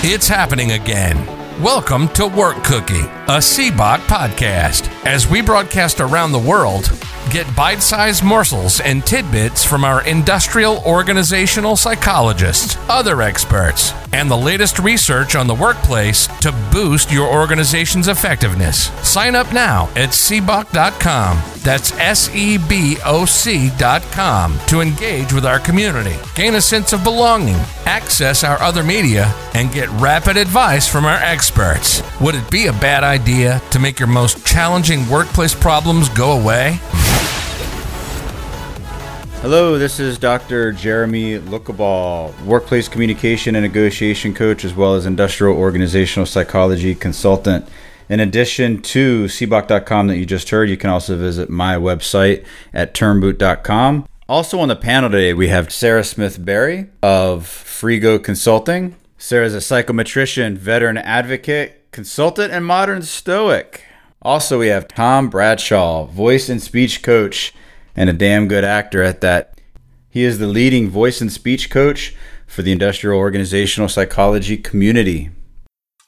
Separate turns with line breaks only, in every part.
It's happening again. Welcome to Work Cookie, a CBOC podcast. As we broadcast around the world, get bite sized morsels and tidbits from our industrial organizational psychologists, other experts, and the latest research on the workplace to boost your organization's effectiveness. Sign up now at cboc.com. That's S E B O C.com to engage with our community, gain a sense of belonging, access our other media, and get rapid advice from our experts. Would it be a bad idea to make your most challenging workplace problems go away?
Hello, this is Dr. Jeremy Lukaba, workplace communication and negotiation coach, as well as industrial organizational psychology consultant. In addition to cboc.com that you just heard, you can also visit my website at turnboot.com. Also on the panel today, we have Sarah Smith Berry of Frigo Consulting. Sarah is a psychometrician, veteran advocate, consultant, and modern stoic. Also, we have Tom Bradshaw, voice and speech coach and a damn good actor at that. He is the leading voice and speech coach for the industrial organizational psychology community.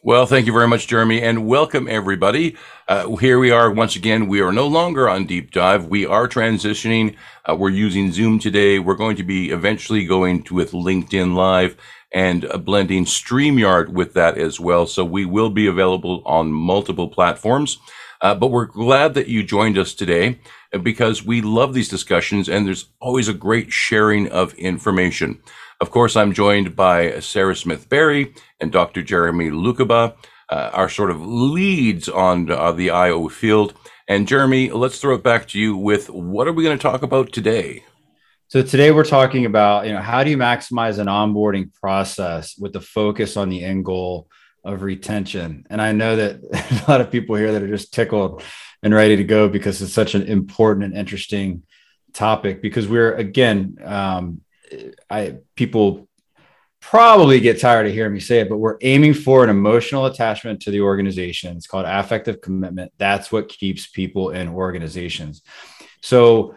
Well, thank you very much, Jeremy, and welcome everybody. Uh, here we are once again. We are no longer on Deep Dive. We are transitioning. Uh, we're using Zoom today. We're going to be eventually going to, with LinkedIn Live and uh, blending StreamYard with that as well. So we will be available on multiple platforms. Uh, but we're glad that you joined us today because we love these discussions and there's always a great sharing of information. Of course, I'm joined by Sarah Smith Berry and Dr. Jeremy Lukaba, uh, our sort of leads on uh, the IO field. And Jeremy, let's throw it back to you with what are we going to talk about today?
So today we're talking about, you know, how do you maximize an onboarding process with the focus on the end goal of retention? And I know that a lot of people here that are just tickled and ready to go because it's such an important and interesting topic because we're again um, i people probably get tired of hearing me say it but we're aiming for an emotional attachment to the organization. It's called affective commitment. That's what keeps people in organizations. So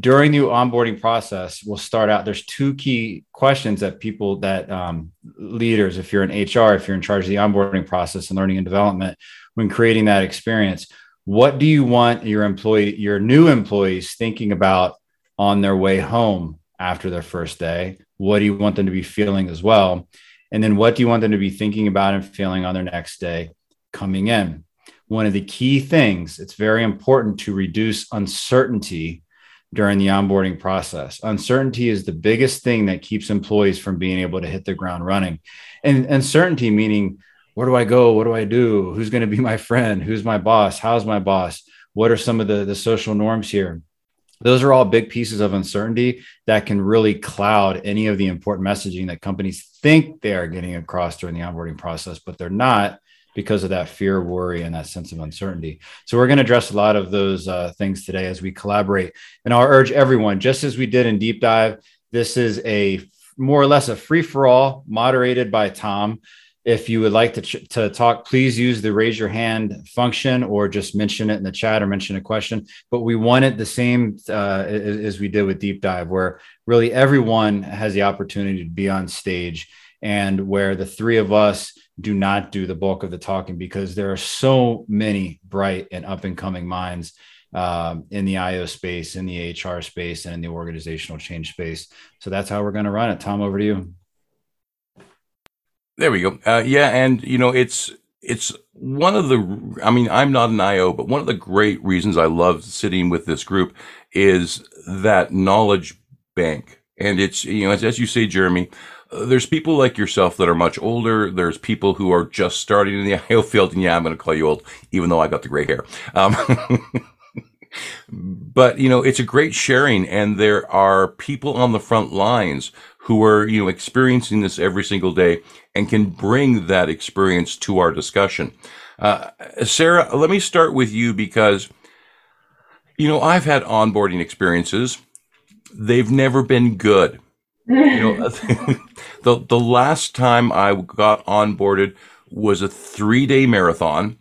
during the onboarding process we'll start out there's two key questions that people that um, leaders if you're in hr if you're in charge of the onboarding process and learning and development when creating that experience what do you want your employee your new employees thinking about on their way home after their first day? What do you want them to be feeling as well? And then what do you want them to be thinking about and feeling on their next day coming in? One of the key things it's very important to reduce uncertainty during the onboarding process uncertainty is the biggest thing that keeps employees from being able to hit the ground running and uncertainty meaning where do I go? What do I do? Who's going to be my friend? Who's my boss? How's my boss? What are some of the, the social norms here? Those are all big pieces of uncertainty that can really cloud any of the important messaging that companies think they are getting across during the onboarding process, but they're not because of that fear, worry, and that sense of uncertainty. So, we're going to address a lot of those uh, things today as we collaborate. And I'll urge everyone, just as we did in Deep Dive, this is a more or less a free for all, moderated by Tom. If you would like to, ch- to talk, please use the raise your hand function or just mention it in the chat or mention a question. But we want it the same uh, as we did with Deep Dive, where really everyone has the opportunity to be on stage and where the three of us do not do the bulk of the talking because there are so many bright and up and coming minds um, in the IO space, in the HR space, and in the organizational change space. So that's how we're going to run it. Tom, over to you.
There we go. Uh, yeah, and you know, it's it's one of the. I mean, I'm not an IO, but one of the great reasons I love sitting with this group is that knowledge bank. And it's you know, as, as you say, Jeremy, there's people like yourself that are much older. There's people who are just starting in the IO field, and yeah, I'm going to call you old, even though I got the gray hair. Um, but you know, it's a great sharing, and there are people on the front lines who are you know experiencing this every single day and can bring that experience to our discussion. Uh, Sarah, let me start with you because, you know, I've had onboarding experiences. They've never been good. You know, the, the last time I got onboarded was a three day marathon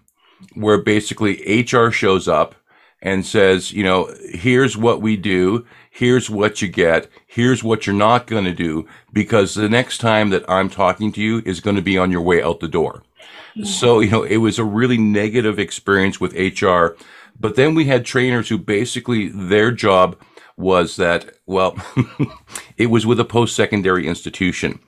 where basically HR shows up and says, you know, here's what we do. here's what you get. Here's what you're not going to do because the next time that I'm talking to you is going to be on your way out the door. So, you know, it was a really negative experience with HR. But then we had trainers who basically their job was that, well, it was with a post secondary institution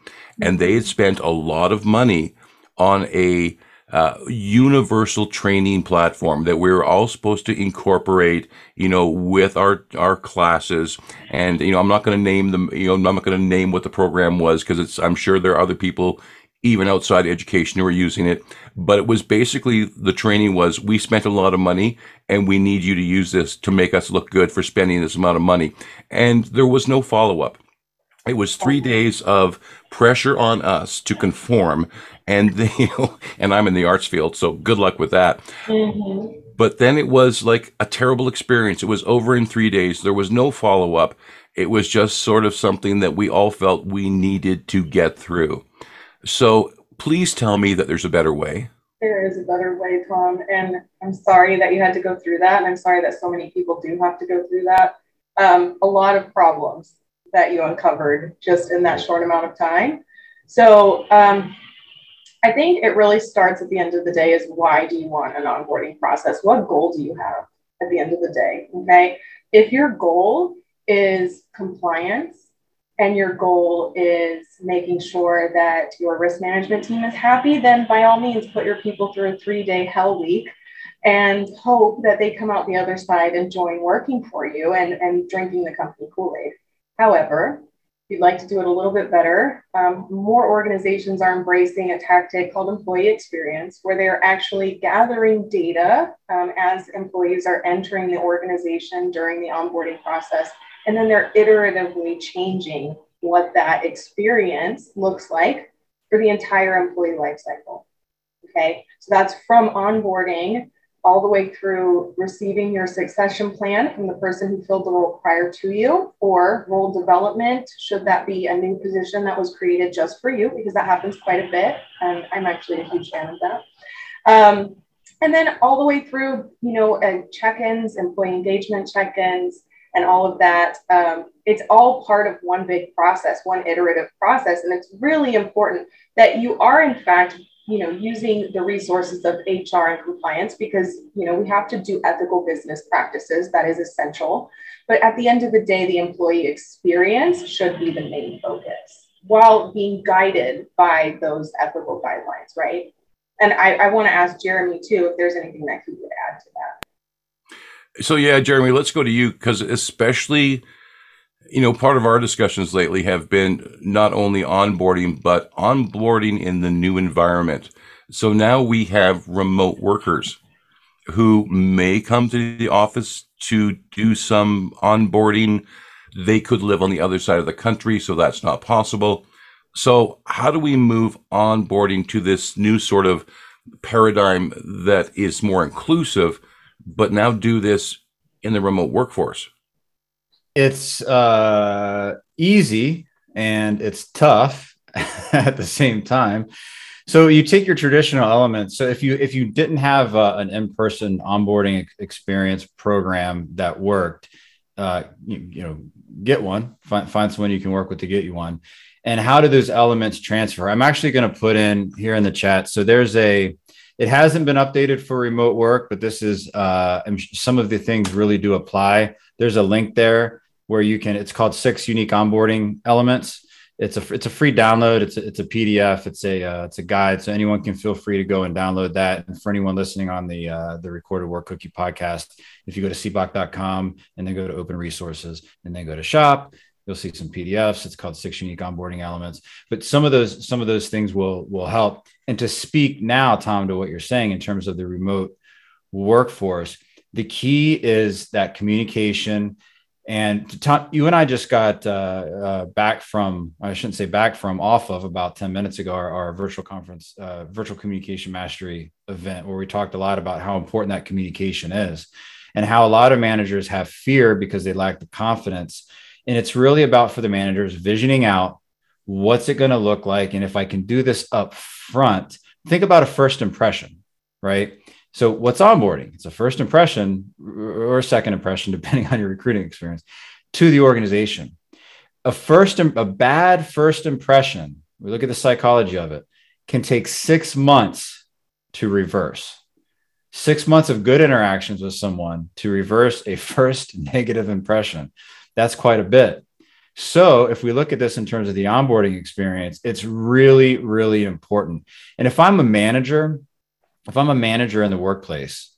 and they had spent a lot of money on a uh, universal training platform that we were all supposed to incorporate, you know, with our our classes. And you know, I'm not going to name them. You know, I'm not going to name what the program was because it's. I'm sure there are other people even outside education who are using it. But it was basically the training was we spent a lot of money and we need you to use this to make us look good for spending this amount of money. And there was no follow up. It was three days of pressure on us to conform, and the, you know, and I'm in the arts field, so good luck with that. Mm-hmm. But then it was like a terrible experience. It was over in three days. There was no follow up. It was just sort of something that we all felt we needed to get through. So please tell me that there's a better way.
There is a better way, Tom. And I'm sorry that you had to go through that. And I'm sorry that so many people do have to go through that. Um, a lot of problems that you uncovered just in that short amount of time. So um, I think it really starts at the end of the day is why do you want an onboarding process? What goal do you have at the end of the day? Okay. If your goal is compliance and your goal is making sure that your risk management team is happy, then by all means, put your people through a three day hell week and hope that they come out the other side enjoying working for you and, and drinking the company Kool Aid. However, if you'd like to do it a little bit better, um, more organizations are embracing a tactic called employee experience, where they're actually gathering data um, as employees are entering the organization during the onboarding process and then they're iteratively changing what that experience looks like for the entire employee lifecycle. Okay, so that's from onboarding all the way through receiving your succession plan from the person who filled the role prior to you, or role development, should that be a new position that was created just for you, because that happens quite a bit. And I'm actually a huge fan of that. Um, and then all the way through, you know, uh, check ins, employee engagement check ins, and all of that. Um, it's all part of one big process, one iterative process. And it's really important that you are, in fact, you know, using the resources of HR and compliance because, you know, we have to do ethical business practices. That is essential. But at the end of the day, the employee experience should be the main focus while being guided by those ethical guidelines, right? And I, I want to ask Jeremy too if there's anything that he would add to that.
So yeah, Jeremy, let's go to you because especially, you know, part of our discussions lately have been not only onboarding but onboarding in the new environment. So now we have remote workers who may come to the office to do some onboarding. They could live on the other side of the country, so that's not possible. So how do we move onboarding to this new sort of paradigm that is more inclusive? But now do this in the remote workforce?
It's uh, easy and it's tough at the same time. So you take your traditional elements. So if you if you didn't have uh, an in-person onboarding experience program that worked, uh, you, you know, get one. Find find someone you can work with to get you one. And how do those elements transfer? I'm actually going to put in here in the chat. So there's a it hasn't been updated for remote work, but this is uh, some of the things really do apply. There's a link there where you can. It's called six unique onboarding elements. It's a it's a free download. It's a, it's a PDF. It's a uh, it's a guide, so anyone can feel free to go and download that. And for anyone listening on the uh, the recorded work cookie podcast, if you go to cboc.com and then go to open resources and then go to shop, you'll see some PDFs. It's called six unique onboarding elements. But some of those some of those things will will help. And to speak now, Tom, to what you're saying in terms of the remote workforce, the key is that communication. And Tom, you and I just got uh, uh, back from I shouldn't say back from off of about ten minutes ago our, our virtual conference, uh, virtual communication mastery event, where we talked a lot about how important that communication is, and how a lot of managers have fear because they lack the confidence and it's really about for the managers visioning out what's it going to look like. And if I can do this up front, think about a first impression, right? So, what's onboarding? It's a first impression or a second impression, depending on your recruiting experience. to the organization. A first, a bad first impression, we look at the psychology of it, can take six months to reverse. Six months of good interactions with someone to reverse a first negative impression. That's quite a bit. So, if we look at this in terms of the onboarding experience, it's really, really important. And if I'm a manager, if I'm a manager in the workplace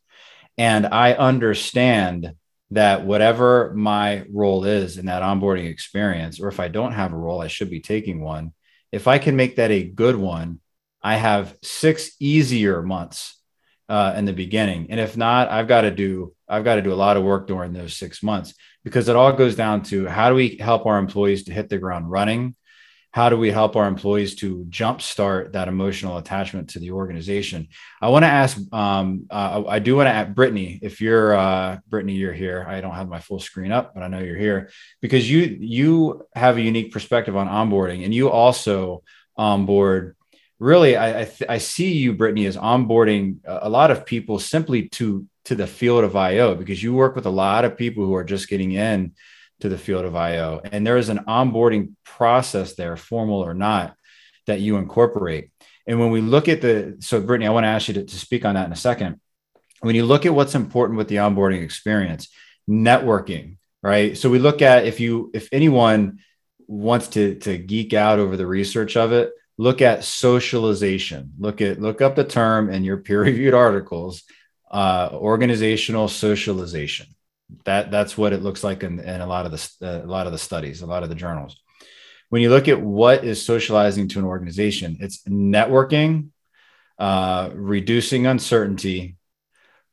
and I understand that whatever my role is in that onboarding experience, or if I don't have a role, I should be taking one. If I can make that a good one, I have six easier months uh, in the beginning. And if not, I've got to do I've got to do a lot of work during those six months because it all goes down to how do we help our employees to hit the ground running how do we help our employees to jumpstart that emotional attachment to the organization? I want to ask, um, uh, I do want to ask Brittany, if you're uh, Brittany, you're here. I don't have my full screen up, but I know you're here because you you have a unique perspective on onboarding, and you also onboard. Really, I I, th- I see you, Brittany, as onboarding a lot of people simply to to the field of IO because you work with a lot of people who are just getting in to the field of IO. And there is an onboarding process there, formal or not, that you incorporate. And when we look at the, so Brittany, I want to ask you to, to speak on that in a second. When you look at what's important with the onboarding experience, networking, right? So we look at if you, if anyone wants to, to geek out over the research of it, look at socialization. Look at, look up the term in your peer reviewed articles, uh, organizational socialization that that's what it looks like in, in a lot of the uh, a lot of the studies, a lot of the journals. When you look at what is socializing to an organization, it's networking, uh, reducing uncertainty,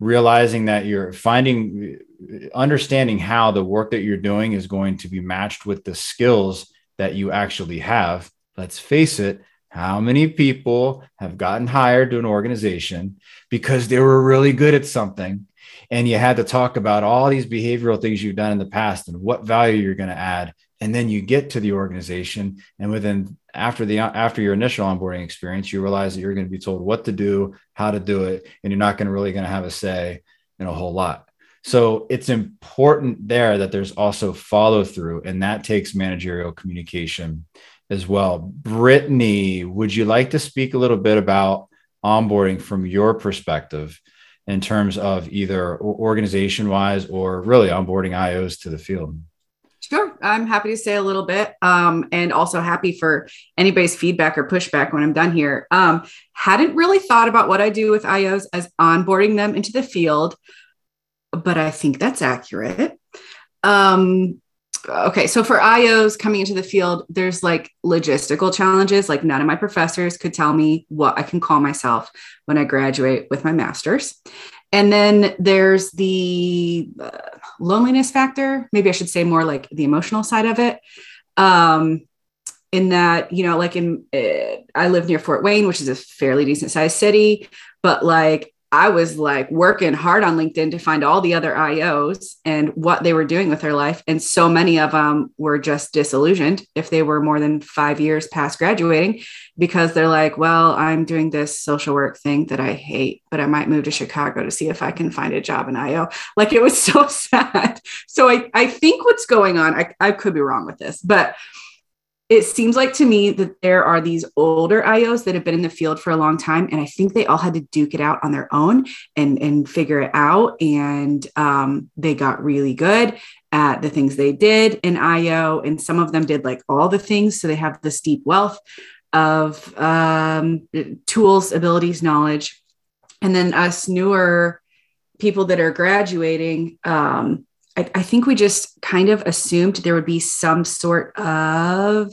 realizing that you're finding, understanding how the work that you're doing is going to be matched with the skills that you actually have. Let's face it, how many people have gotten hired to an organization because they were really good at something and you had to talk about all these behavioral things you've done in the past and what value you're going to add? And then you get to the organization and within after the after your initial onboarding experience you realize that you're going to be told what to do how to do it and you're not going to really going to have a say in a whole lot. So it's important there that there's also follow through and that takes managerial communication as well brittany would you like to speak a little bit about onboarding from your perspective in terms of either organization wise or really onboarding IOs to the field?
Sure. I'm happy to say a little bit um, and also happy for anybody's feedback or pushback when I'm done here. Um, hadn't really thought about what I do with IOs as onboarding them into the field, but I think that's accurate. Um, okay, so for IOs coming into the field, there's like logistical challenges. Like none of my professors could tell me what I can call myself when I graduate with my master's. And then there's the uh, loneliness factor. Maybe I should say more like the emotional side of it. Um, in that, you know, like in, uh, I live near Fort Wayne, which is a fairly decent sized city, but like I was like working hard on LinkedIn to find all the other IOs and what they were doing with their life. And so many of them were just disillusioned if they were more than five years past graduating because they're like, well, I'm doing this social work thing that I hate, but I might move to Chicago to see if I can find a job in IO. Like it was so sad. So I, I think what's going on, I, I could be wrong with this, but it seems like to me that there are these older IOs that have been in the field for a long time, and I think they all had to duke it out on their own and and figure it out, and um, they got really good at the things they did in IO, and some of them did like all the things, so they have this deep wealth of um, tools, abilities, knowledge, and then us newer people that are graduating. Um, I, I think we just kind of assumed there would be some sort of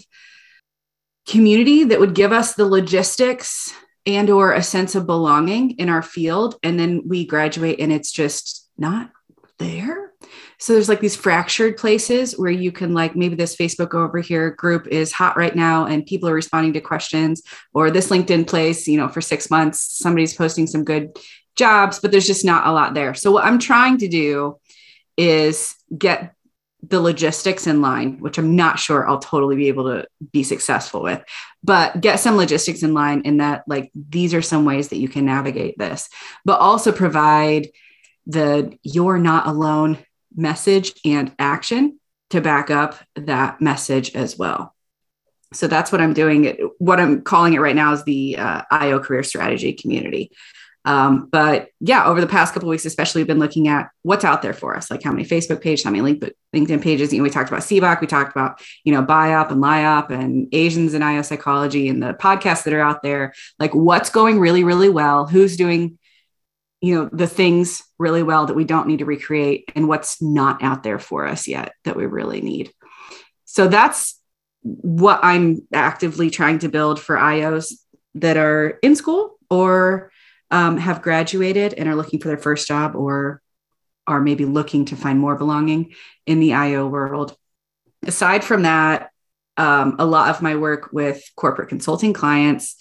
community that would give us the logistics and or a sense of belonging in our field. And then we graduate and it's just not there. So there's like these fractured places where you can like maybe this facebook over here group is hot right now and people are responding to questions or this linkedin place you know for six months somebody's posting some good jobs but there's just not a lot there. So what i'm trying to do is get the logistics in line, which I'm not sure I'll totally be able to be successful with, but get some logistics in line in that, like, these are some ways that you can navigate this, but also provide the you're not alone message and action to back up that message as well. So that's what I'm doing. What I'm calling it right now is the uh, IO career strategy community. Um, but yeah, over the past couple weeks, especially, we've been looking at what's out there for us, like how many Facebook pages, how many LinkedIn pages. You know, we talked about CBOC, we talked about you know BIOP and LIOP and Asians in IO psychology and the podcasts that are out there. Like, what's going really, really well? Who's doing you know the things really well that we don't need to recreate and what's not out there for us yet that we really need so that's what i'm actively trying to build for ios that are in school or um, have graduated and are looking for their first job or are maybe looking to find more belonging in the IO world. Aside from that, um, a lot of my work with corporate consulting clients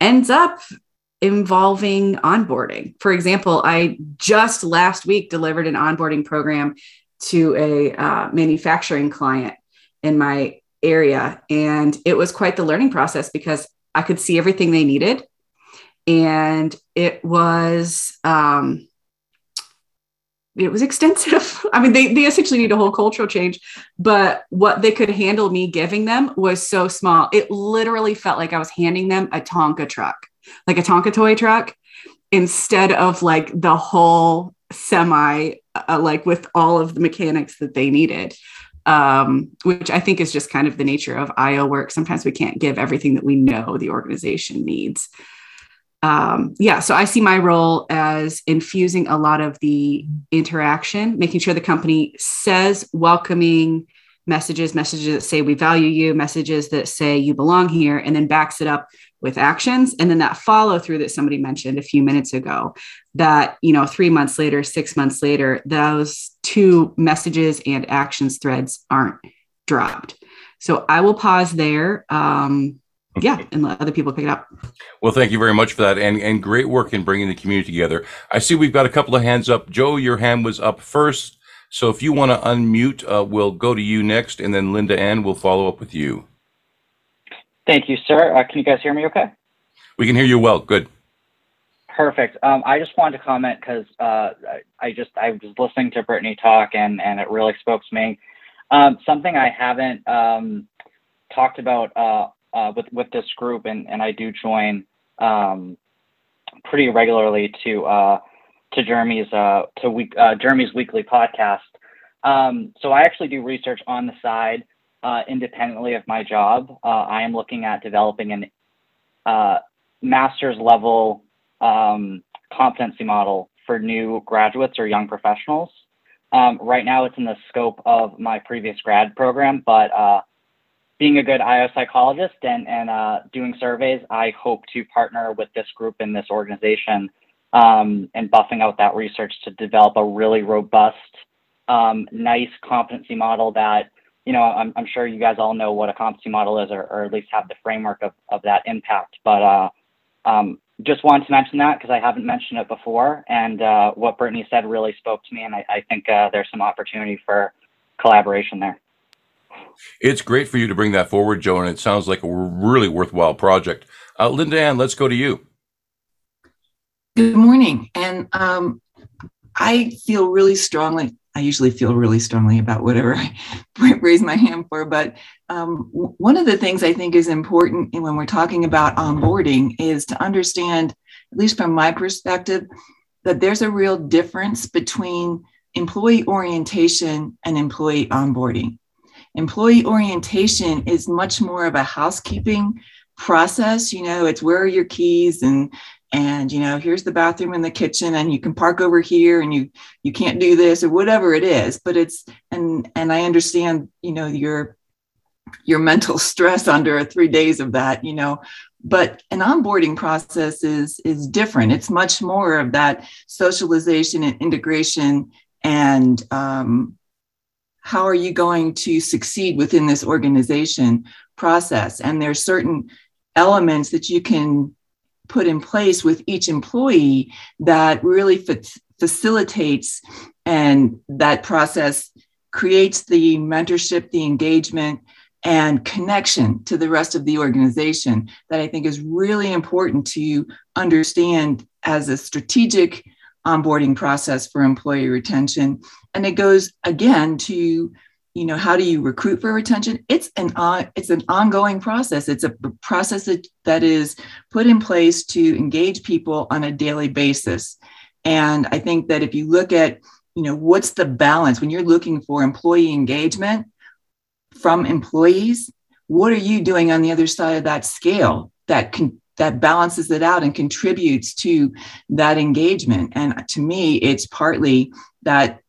ends up involving onboarding. For example, I just last week delivered an onboarding program to a uh, manufacturing client in my area. And it was quite the learning process because I could see everything they needed and it was um, it was extensive. I mean, they, they essentially need a whole cultural change, but what they could handle me giving them was so small. It literally felt like I was handing them a Tonka truck, like a Tonka toy truck, instead of like the whole semi, uh, like with all of the mechanics that they needed. Um, which I think is just kind of the nature of IO work. Sometimes we can't give everything that we know the organization needs um, yeah, so I see my role as infusing a lot of the interaction, making sure the company says welcoming messages, messages that say we value you, messages that say you belong here, and then backs it up with actions. And then that follow through that somebody mentioned a few minutes ago, that, you know, three months later, six months later, those two messages and actions threads aren't dropped. So I will pause there. Um, yeah, and let other people pick it up.
Well, thank you very much for that, and and great work in bringing the community together. I see we've got a couple of hands up. Joe, your hand was up first, so if you want to unmute, uh, we'll go to you next, and then Linda Ann will follow up with you.
Thank you, sir. Uh, can you guys hear me? Okay.
We can hear you well. Good.
Perfect. Um, I just wanted to comment because uh, I just I was listening to Brittany talk and and it really spoke to me. Um, something I haven't um, talked about uh, with with this group, and and I do join um, pretty regularly to uh, to Jeremy's uh, to week uh, Jeremy's weekly podcast. Um, so I actually do research on the side uh, independently of my job. Uh, I am looking at developing an master's level um, competency model for new graduates or young professionals. Um, right now, it's in the scope of my previous grad program, but being a good IO psychologist and, and uh, doing surveys, I hope to partner with this group in this organization um, and buffing out that research to develop a really robust, um, nice competency model that, you know, I'm, I'm sure you guys all know what a competency model is or, or at least have the framework of, of that impact. But uh, um, just wanted to mention that because I haven't mentioned it before. And uh, what Brittany said really spoke to me. And I, I think uh, there's some opportunity for collaboration there.
It's great for you to bring that forward, Joe, and it sounds like a really worthwhile project. Uh, Linda Ann, let's go to you.
Good morning. And um, I feel really strongly, I usually feel really strongly about whatever I raise my hand for, but um, one of the things I think is important when we're talking about onboarding is to understand, at least from my perspective, that there's a real difference between employee orientation and employee onboarding. Employee orientation is much more of a housekeeping process. You know, it's where are your keys and and you know here's the bathroom and the kitchen and you can park over here and you you can't do this or whatever it is but it's and and i understand you know your your mental stress under three days of that you know but an onboarding process is is different it's much more of that socialization and integration and um, how are you going to succeed within this organization process? And there's certain elements that you can put in place with each employee that really fa- facilitates and that process creates the mentorship the engagement and connection to the rest of the organization that i think is really important to understand as a strategic onboarding process for employee retention. And it goes again to you know how do you recruit for retention? It's an on it's an ongoing process. It's a process that, that is put in place to engage people on a daily basis. And i think that if you look at you know what's the balance when you're looking for employee engagement from employees what are you doing on the other side of that scale that can that balances it out and contributes to that engagement and to me it's partly that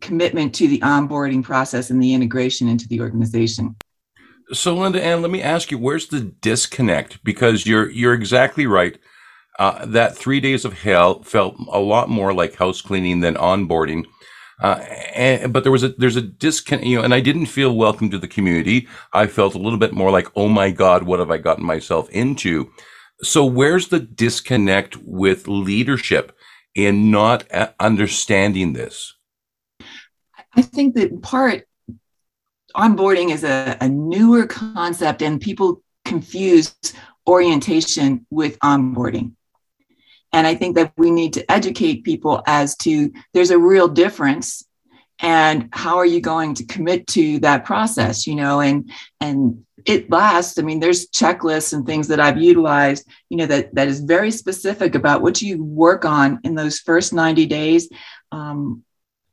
commitment to the onboarding process and the integration into the organization.
So, Linda Ann, let me ask you, where's the disconnect? Because you're you're exactly right. Uh, that three days of hell felt a lot more like house cleaning than onboarding. Uh, and, but there was a there's a disconnect, you know, and I didn't feel welcome to the community. I felt a little bit more like, oh my God, what have I gotten myself into? So, where's the disconnect with leadership in not uh, understanding this?
I think that part onboarding is a, a newer concept and people confuse orientation with onboarding. And I think that we need to educate people as to there's a real difference and how are you going to commit to that process, you know, and and it lasts. I mean, there's checklists and things that I've utilized, you know, that that is very specific about what you work on in those first 90 days. Um,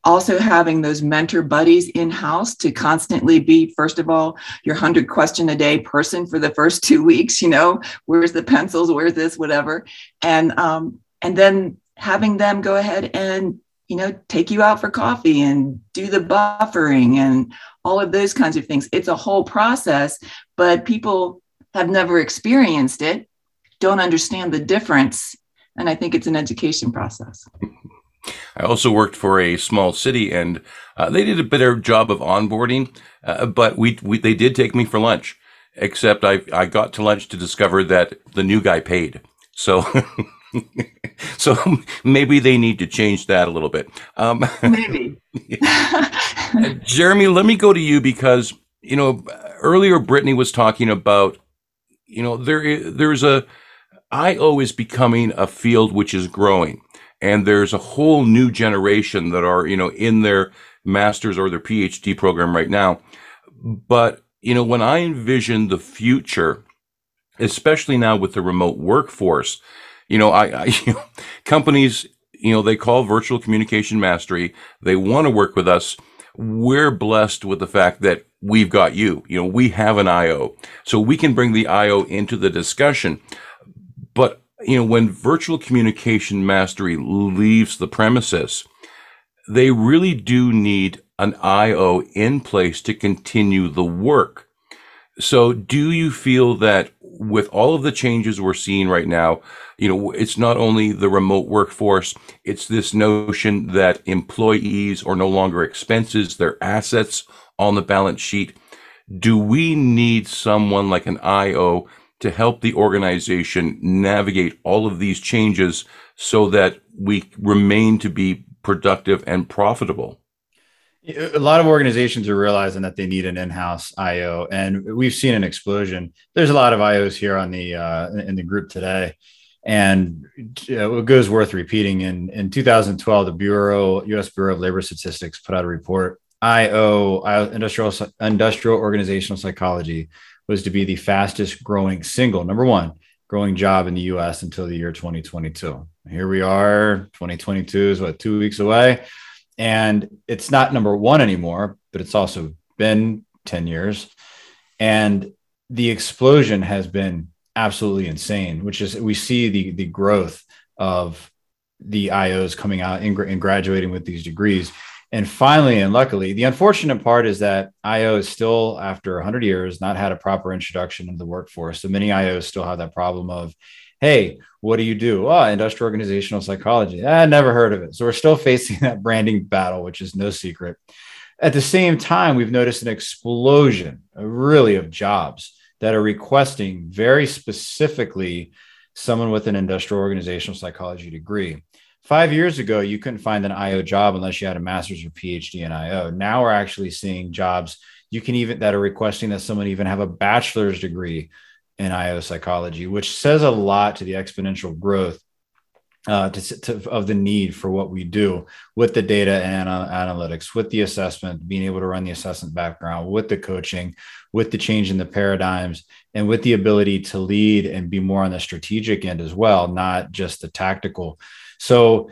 also having those mentor buddies in house to constantly be first of all your 100 question a day person for the first two weeks you know where's the pencils where's this whatever. And um, and then having them go ahead and you know take you out for coffee and do the buffering and all of those kinds of things. It's a whole process but people have never experienced it don't understand the difference and i think it's an education process
I also worked for a small city, and uh, they did a better job of onboarding. Uh, but we, we they did take me for lunch, except I I got to lunch to discover that the new guy paid. So. so maybe they need to change that a little bit.
Um, maybe.
Jeremy, let me go to you because you know earlier Brittany was talking about you know there there's a IO is becoming a field which is growing and there's a whole new generation that are you know in their master's or their phd program right now. But you know when i envision the future especially now with the remote workforce you know i, I you know, companies you know they call virtual communication mastery. They want to work with us. We're blessed with the fact that we've got you. You know we have an io so we can bring the io into the discussion you know, when virtual communication mastery leaves the premises, they really do need an IO in place to continue the work. So do you feel that with all of the changes we're seeing right now, you know, it's not only the remote workforce, it's this notion that employees are no longer expenses, they're assets on the balance sheet. Do we need someone like an IO to help the organization navigate all of these changes so that we remain to be productive and profitable?
A lot of organizations are realizing that they need an in-house IO, and we've seen an explosion. There's a lot of IOs here on the uh, in the group today, and it goes worth repeating. In in 2012, the Bureau, U.S. Bureau of Labor Statistics, put out a report. IO, industrial industrial organizational psychology, was to be the fastest growing single, number one, growing job in the US until the year 2022. Here we are, 2022 is what, two weeks away. And it's not number one anymore, but it's also been 10 years. And the explosion has been absolutely insane, which is we see the, the growth of the IOs coming out and, and graduating with these degrees. And finally, and luckily, the unfortunate part is that IO is still, after 100 years, not had a proper introduction into the workforce. So many IOs still have that problem of, hey, what do you do? Oh, industrial organizational psychology. I never heard of it. So we're still facing that branding battle, which is no secret. At the same time, we've noticed an explosion, uh, really, of jobs that are requesting very specifically someone with an industrial organizational psychology degree. Five years ago, you couldn't find an IO job unless you had a master's or PhD in IO. Now we're actually seeing jobs you can even that are requesting that someone even have a bachelor's degree in IO psychology, which says a lot to the exponential growth uh, to, to, of the need for what we do with the data and analytics, with the assessment, being able to run the assessment background, with the coaching, with the change in the paradigms, and with the ability to lead and be more on the strategic end as well, not just the tactical. So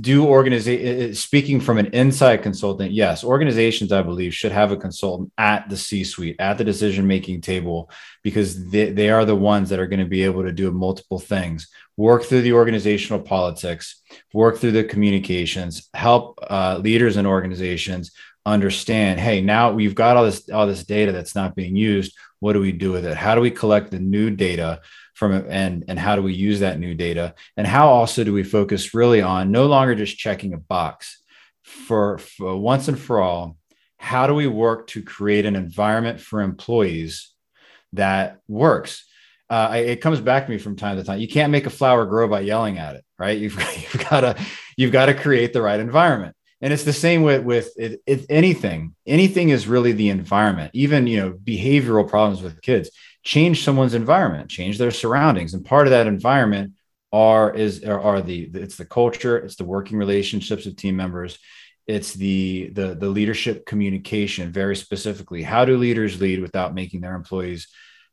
do organization speaking from an inside consultant yes organizations i believe should have a consultant at the c suite at the decision making table because they, they are the ones that are going to be able to do multiple things. Work through the organizational politics work through the communications help uh, leaders and organizations understand hey now we've got all this all this data that's not being used. What do we do with it? How do we collect the new data from and and how do we use that new data? And how also do we focus really on no longer just checking a box for, for once and for all how do we work to create an environment for employees that works? Uh, it comes back to me from time to time. You can't make a flower grow by yelling at it right? You've, you've got to you've got to create the right environment. And it's the same with with it, anything. Anything is really the environment. Even you know behavioral problems with kids change someone's environment, change their surroundings. And part of that environment are is are, the it's the culture, it's the working relationships of team members, it's the the the leadership communication very specifically. How do leaders lead without making their employees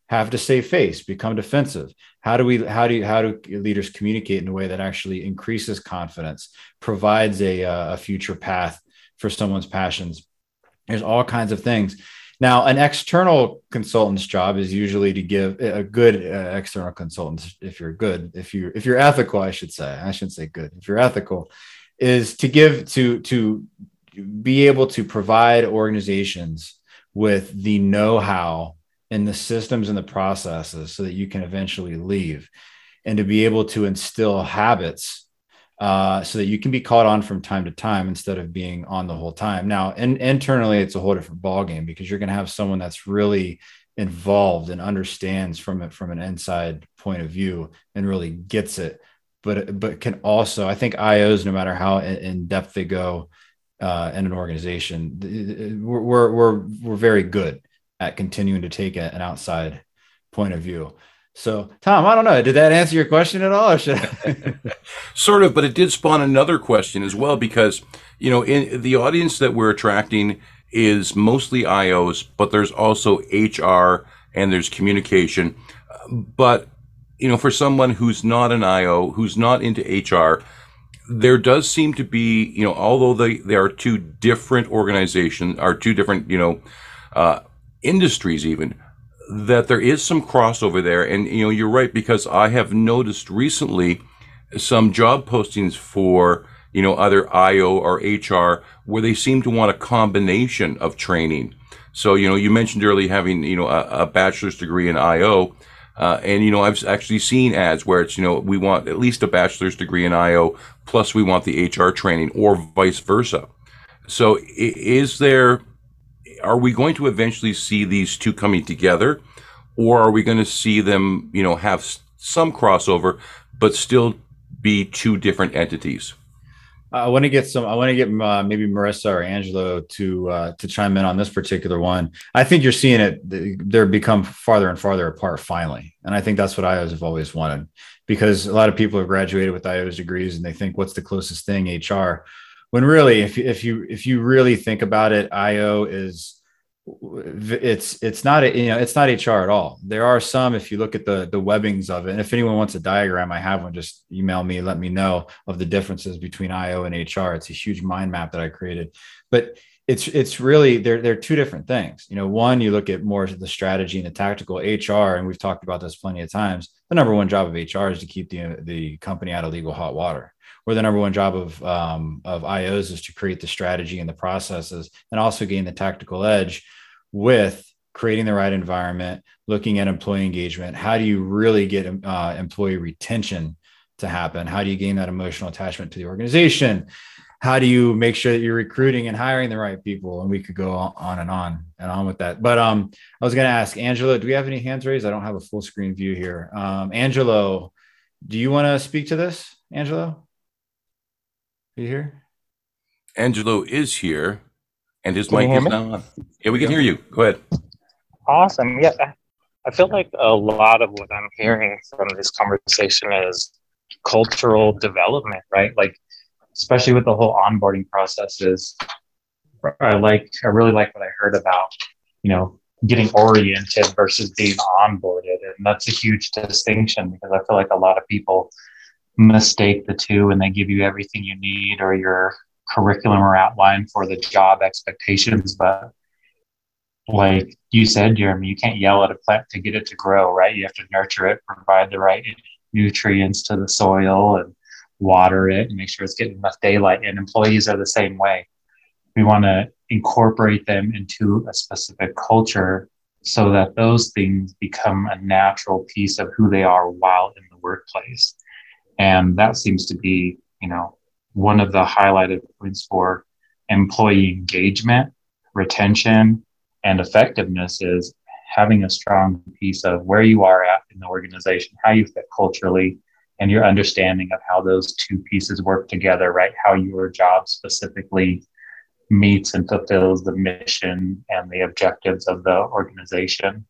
have to save face, become defensive? How do we how do you, how do leaders communicate in a way that actually increases confidence, provides a a future path for someone's passions? There's all kinds of things now, an external consultant's job is usually to give a good uh, external consultant, if you're good, if you if you're ethical, I should say, I shouldn't say good. If you're ethical, is to give to to be able to provide organizations with the know-how and the systems and the processes so that you can eventually leave and to be able to instill habits uh, so that you can be caught on from time to time instead of being on the whole time. Now, internally, it's a whole different ballgame because you're going to have someone that's really involved and understands from it from an inside point of view and really gets it. But but can also, I think IOs, no matter how in depth they go uh, in an organization, we're, we're we're we're very good at continuing to take an outside point of view. So, Tom, I don't know. Did that answer your question at all?
Sort of, but it did spawn another question as well because, you know, in the audience that we're attracting is mostly IOs, but there's also HR and there's communication. But, you know, for someone who's not an IO, who's not into HR, there does seem to be, you know, although they, they are two different organizations, are two different, you know, uh, industries even, that there is some crossover there. And, you know, you're right, because I have noticed recently some job postings for, you know, either IO or HR where they seem to want a combination of training. So, you know, you mentioned earlier having, you know, a, a bachelor's degree in IO. Uh, and, you know, I've actually seen ads where it's, you know, we want at least a bachelor's degree in IO, plus we want the HR training, or vice versa. So, is there are we going to eventually see these two coming together, or are we going to see them, you know, have some crossover, but still be two different entities?
I want to get some. I want to get uh, maybe Marissa or Angelo to uh, to chime in on this particular one. I think you're seeing it; they're become farther and farther apart finally, and I think that's what IOs have always wanted. Because a lot of people have graduated with IOs degrees, and they think, "What's the closest thing?" HR when really if, if you if you really think about it io is it's it's not a, you know it's not hr at all. There are some if you look at the the webbings of it and if anyone wants a diagram i have one just email me let me know of the differences between io and hr it's a huge mind map that i created. But it's it's really they're they're two different things. You know one you look at more the strategy and the tactical hr and we've talked about this plenty of times. The number one job of hr is to keep the the company out of legal hot water where the number one job of um, of IOs is to create the strategy and the processes, and also gain the tactical edge with creating the right environment, looking at employee engagement. How do you really get uh, employee retention to happen? How do you gain that emotional attachment to the organization? How do you make sure that you're recruiting and hiring the right people? And we could go on and on and on with that. But um, I was going to ask Angelo, do we have any hands raised? I don't have a full screen view here. Um, Angelo, do you want to speak to this, Angelo? Are you here?
Angelo is here, and his Can mic is now on. Yeah, we can hear you. Go ahead.
Awesome. Yeah, I feel like a lot of what I'm hearing from this conversation is cultural development, right? Like, especially with the whole onboarding processes. I like, I really like what I heard about, you know, getting oriented versus being onboarded. And that's a huge distinction because I feel like a lot of people mistake the two and they give you everything you need or your curriculum or outline for the job expectations. But like you said, Jeremy, you can't yell at a plant to get it to grow, right? You have to nurture it, provide the right nutrients to the soil and water it and make sure it's getting enough daylight. And employees are the same way. We want to incorporate them into a specific culture so that those things become a natural piece of who they are while in the workplace. And that seems to be, you know, one of the highlighted points for employee engagement, retention, and effectiveness is having a strong piece of where you are at in the organization, how you fit culturally, and your understanding of how those two pieces work together, right? How your job specifically meets and fulfills the mission and the objectives of the organization.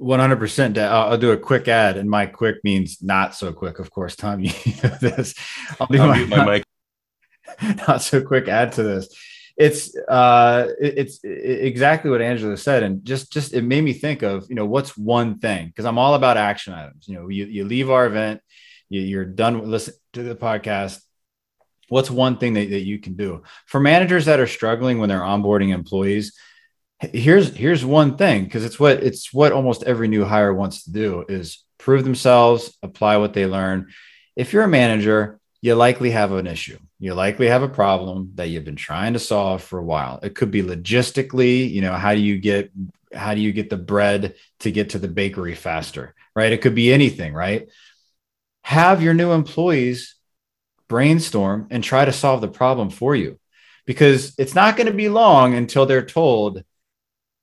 100% I'll, do a quick ad and my quick means not so quick of course. Tom you know this. I'll do I'll my, my mic. not so quick add to this. It's uh it's exactly what Angelo said and just just it made me think of you know what's one thing? Because i'm all about action items. You know you, you leave our event you, you're done with listen to the podcast. What's one thing that, that you can do? For managers that are struggling when they're onboarding employees here's here's one thing because it's what it's what almost every new hire wants to do is prove themselves apply what they learn. If you're a manager you likely have an issue. You likely have a problem that you've been trying to solve for a while. It could be logistically you know how do you get how do you get the bread to get to the bakery faster right? It could be anything right? Have your new employees brainstorm and try to solve the problem for you because it's not going to be long until they're told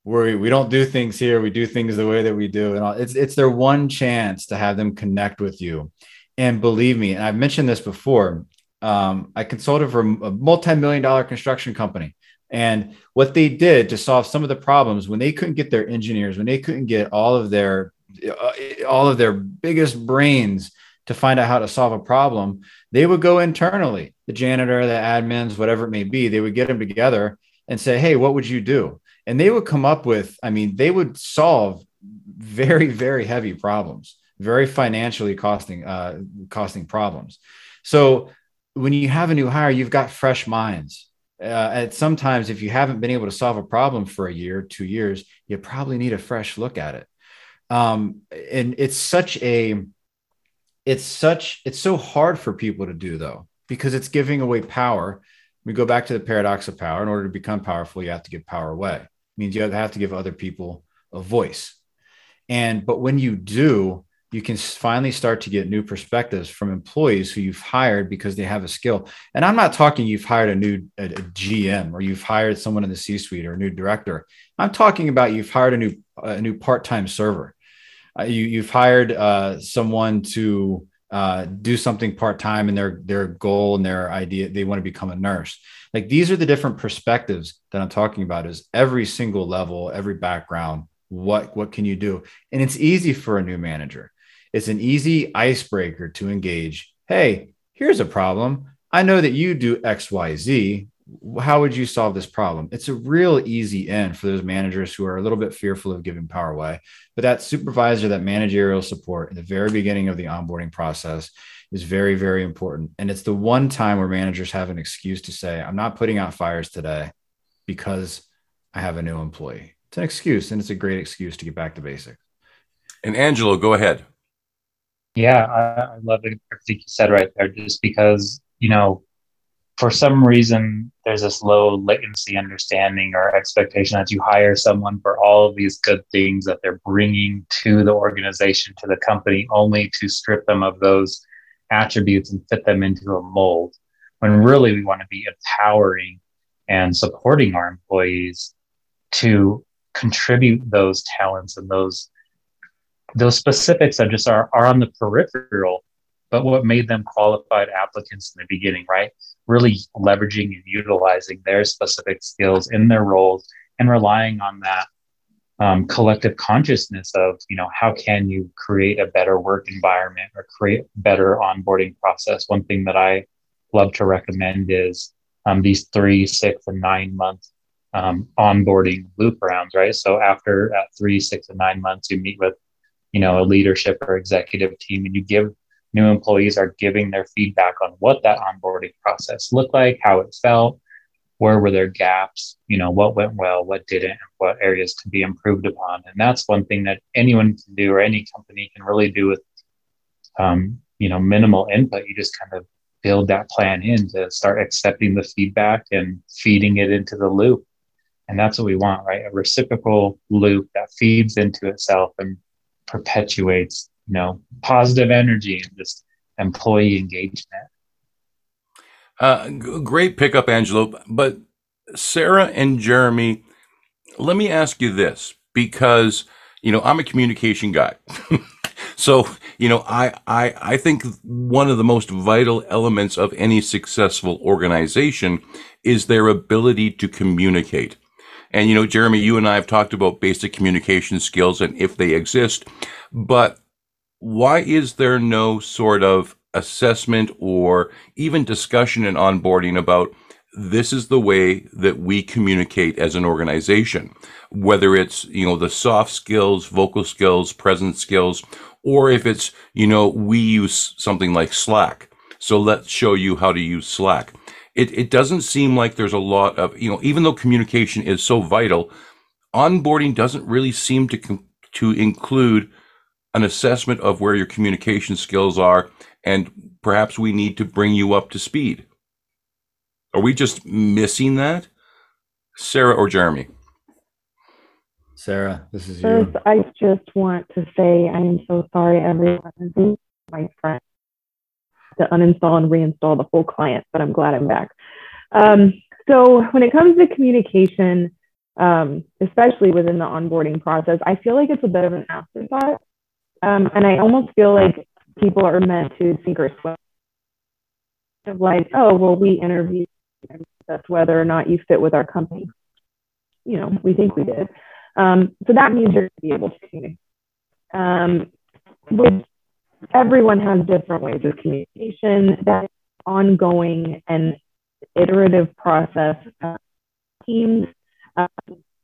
we we don't do things here we do things the way that we do and all. it's it's their one chance to have them connect with you and believe me and i've mentioned this before um, i consulted for a multi-million dollar construction company and what they did to solve some of the problems when they couldn't get their engineers when they couldn't get all of their uh, all of their biggest brains to find out how to solve a problem they would go internally the janitor the admins whatever it may be they would get them together and say hey what would you do and they would come up with i mean they would solve very very heavy problems very financially costing uh, costing problems. So when you have a new hire you've got fresh minds. Uh, and sometimes if you haven't been able to solve a problem for a year two years you probably need a fresh look at it. Um, and it's such a it's such it's so hard for people to do though because it's giving away power. We go back to the paradox of power. In order to become powerful you have to give power away means you have to give other people a voice. And but when you do, you can finally start to get new perspectives from employees who you've hired because they have a skill. And I'm not talking you've hired a new a, a GM or you've hired someone in the C-suite or a new director. I'm talking about you've hired a new a new part-time server. Uh, you, you've hired uh, someone to uh, do something part-time and their their goal and their idea they want to become a nurse like these are the different perspectives that i'm talking about is every single level every background what what can you do? And it's easy for a new manager. It's an easy icebreaker to engage hey here's a problem. I know that you do xyz how would you solve this problem? It's a real easy end for those managers who are a little bit fearful of giving power away. But that supervisor that managerial support in the very beginning of the onboarding process is very, very important. And it's the one time where managers have an excuse to say, I'm not putting out fires today because I have a new employee. It's an excuse, and it's a great excuse to get back to basics.
And Angelo, go ahead.
Yeah, I, I love everything you said right there, just because, you know, for some reason, there's this low latency understanding or expectation that you hire someone for all of these good things that they're bringing to the organization, to the company, only to strip them of those attributes and fit them into a mold when really we want to be empowering and supporting our employees to contribute those talents and those those specifics that just are, are on the peripheral but what made them qualified applicants in the beginning right? Really leveraging and utilizing their specific skills in their roles and relying on that um, collective consciousness of you know how can you create a better work environment or create better onboarding process? One thing that i love to recommend is um, these three six and nine month um, onboarding loop rounds right? So after at three six and nine months you meet with you know a leadership or executive team and you give new employees are giving their feedback on what that onboarding process looked like how it felt where were there gaps you know what went well what didn't what areas could be improved upon. And that's one thing that anyone can do or any company can really do with um, you know minimal input. You just kind of build that plan in to start accepting the feedback and feeding it into the loop. And that's what we want right? A reciprocal loop that feeds into itself and perpetuates you know positive energy and just employee engagement
uh, great pickup, Angelo. But Sarah and Jeremy, let me ask you this because you know I'm a communication guy. so you know I, I I think one of the most vital elements of any successful organization is their ability to communicate. And you know, Jeremy, you and I have talked about basic communication skills and if they exist, but why is there no sort of assessment or even discussion and onboarding about this is the way that we communicate as an organization. Whether it's you know the soft skills vocal skills presence skills or if it's you know we use something like slack. So let's show you how to use slack. It, it doesn't seem like there's a lot of you know even though communication is so vital onboarding doesn't really seem to to include an assessment of where your communication skills are and perhaps we need to bring you up to speed. Are we just missing that? Sarah or Jeremy?
Sarah, this is
First,
you.
I just want to say I am so sorry, everyone. My friend to uninstall and reinstall the whole client, but I'm glad I'm back. Um, so when it comes to communication, um, especially within the onboarding process, I feel like it's a bit of an afterthought. Um, and I almost feel like people are meant to sink or swim. Of like, oh, well, we interview that's whether or not you fit with our company. You know, we think we did. Um, so that means you're going to be able to communicate. Um, with everyone has different ways of communication. That ongoing and iterative process. Uh, teams, uh,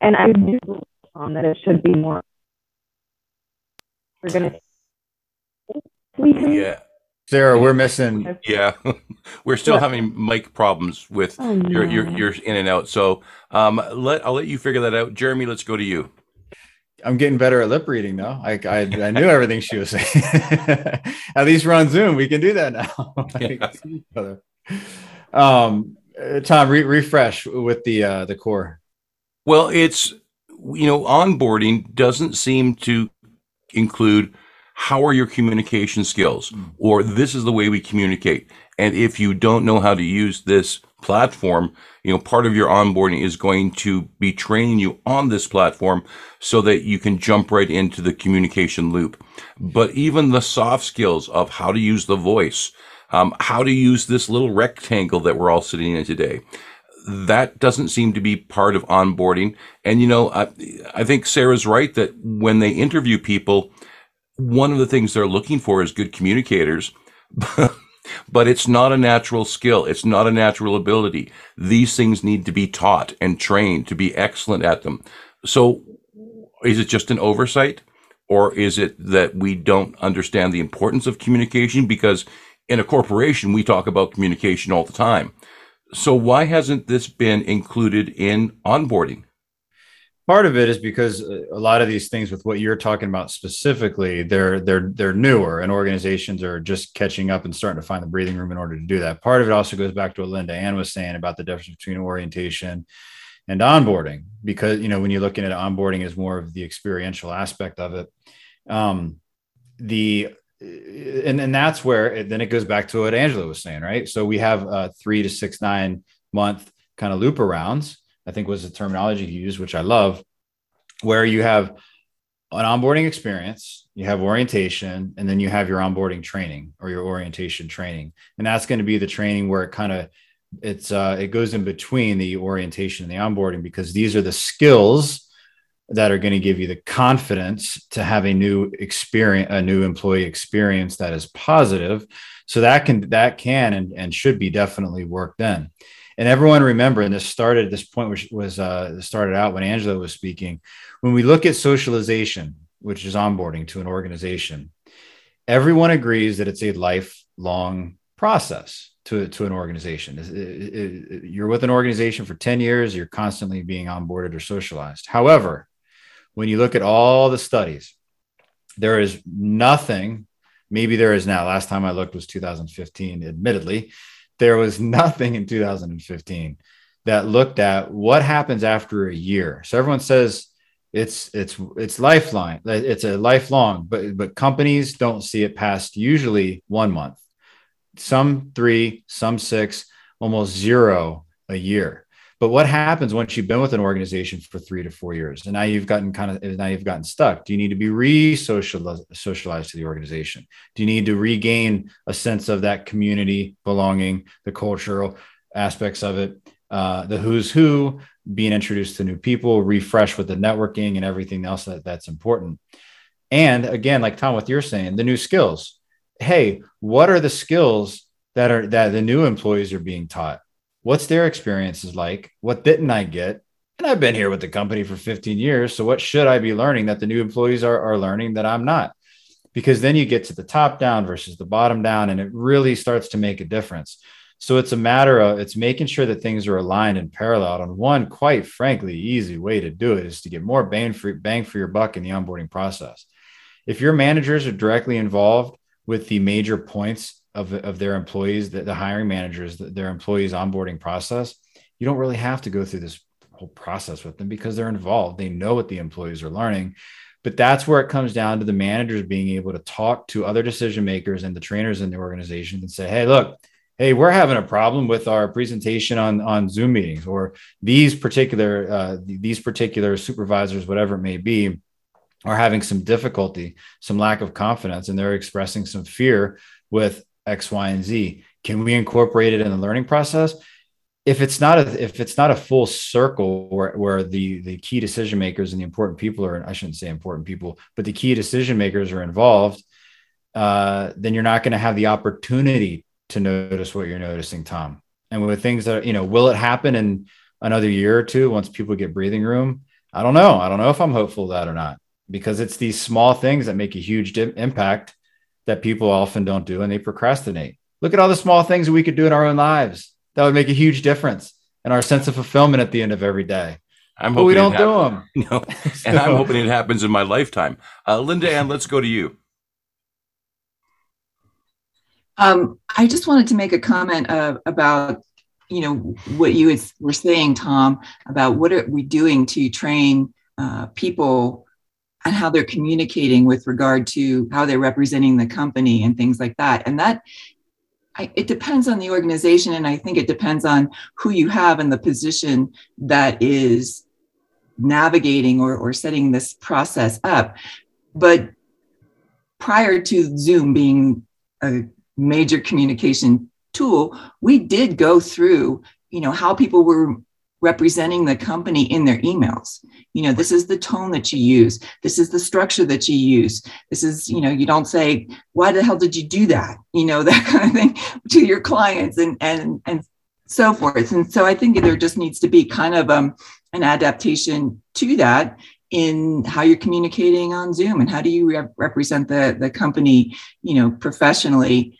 and I do on that it should be more. We're going to.
Yeah.
Sarah, we're missing.
Yeah, we're still yeah. having mic problems with oh, no. your, your your in and out. So um, let I'll let you figure that out. Jeremy, let's go to you.
I'm getting better at lip reading now. I I, I knew everything she was saying. at least we're on Zoom. We can do that now. yeah. um, Tom, re- refresh with the uh, the core.
Well, it's you know onboarding doesn't seem to include how are your communication skills? Or this is the way we communicate. And if you don't know how to use this platform, you know, part of your onboarding is going to be training you on this platform so that you can jump right into the communication loop. But even the soft skills of how to use the voice, um, how to use this little rectangle that we're all sitting in today, that doesn't seem to be part of onboarding. And, you know, I, I think Sarah's right that when they interview people, one of the things they're looking for is good communicators. but it's not a natural skill. It's not a natural ability. These things need to be taught and trained to be excellent at them. So is it just an oversight or is it that we don't understand the importance of communication? Because in a corporation, we talk about communication all the time. So why hasn't this been included in onboarding?
Part of it is because a lot of these things with what you're talking about specifically they're they're they're newer and organizations are just catching up and starting to find the breathing room in order to do that. Part of it also goes back to what linda ann was saying about the difference between orientation and onboarding because you know when you're looking at onboarding is more of the experiential aspect of it um the and and that's where it, then it goes back to what Angelo was saying right? So we have uh three to six nine month kind of loop arounds I think was the terminology he used, which I love, where you have an onboarding experience, you have orientation, and then you have your onboarding training or your orientation training. And that's going to be the training where it kind of it's uh, it goes in between the orientation and the onboarding because these are the skills that are going to give you the confidence to have a new experience a new employee experience that is positive so that can that can and, and should be definitely worked in and everyone remember and this started at this point which was uh, started out when Angelo was speaking when we look at socialization which is onboarding to an organization everyone agrees that it's a lifelong process to, to an organization. It, it, it, you're with an organization for 10 years, you're constantly being onboarded or socialized. However, when you look at all the studies, there is nothing, maybe there is now. Last time I looked was 2015, admittedly. There was nothing in 2015 that looked at what happens after a year. So everyone says it's it's it's lifeline it's a lifelong but but companies don't see it past usually one month some three some six almost zero a year but what happens once you've been with an organization for three to four years and now you've gotten kind of now you've gotten stuck do you need to be re-socialized socialized to the organization do you need to regain a sense of that community belonging the cultural aspects of it uh, the who's who being introduced to new people, refresh with the networking and everything else that, that's important. And again, like Tom, what you're saying, the new skills. Hey, what are the skills that are that the new employees are being taught? What's their experiences like? What didn't I get? And I've been here with the company for 15 years. So what should I be learning that the new employees are, are learning that I'm not? Because then you get to the top down versus the bottom down, and it really starts to make a difference. So it's a matter of it's making sure that things are aligned and parallel. And one, quite frankly, easy way to do it is to get more bang for bang for your buck in the onboarding process. If your managers are directly involved with the major points of, of their employees, the, the hiring managers, the, their employees onboarding process, you don't really have to go through this whole process with them because they're involved. They know what the employees are learning. But that's where it comes down to the managers being able to talk to other decision makers and the trainers in the organization and say, hey, look, hey we're having a problem with our presentation on on zoom meetings or these particular uh, these particular supervisors whatever it may be are having some difficulty some lack of confidence and they're expressing some fear with x y and z can we incorporate it in the learning process if it's not a if it's not a full circle where, where the the key decision makers and the important people are i shouldn't say important people but the key decision makers are involved uh, then you're not going to have the opportunity to notice what you're noticing, Tom. And with things that, you know, will it happen in another year or two once people get breathing room? I don't know. I don't know if I'm hopeful of that or not because it's these small things that make a huge di- impact that people often don't do and they procrastinate. Look at all the small things that we could do in our own lives that would make a huge difference in our sense of fulfillment at the end of every day. I'm but we don't do them.
No, and I'm hoping it happens in my lifetime. Uh, Linda Ann, let's go to you.
Um, I just wanted to make a comment uh, about, you know, what you were saying, Tom, about what are we doing to train uh, people and how they're communicating with regard to how they're representing the company and things like that. And that I, it depends on the organization, and I think it depends on who you have in the position that is navigating or, or setting this process up. But prior to Zoom being a major communication tool, we did go through, you know, how people were representing the company in their emails. You know, this is the tone that you use. This is the structure that you use. This is, you know, you don't say, why the hell did you do that? You know, that kind of thing to your clients and and and so forth. And so I think there just needs to be kind of um, an adaptation to that in how you're communicating on Zoom and how do you represent the the company, you know, professionally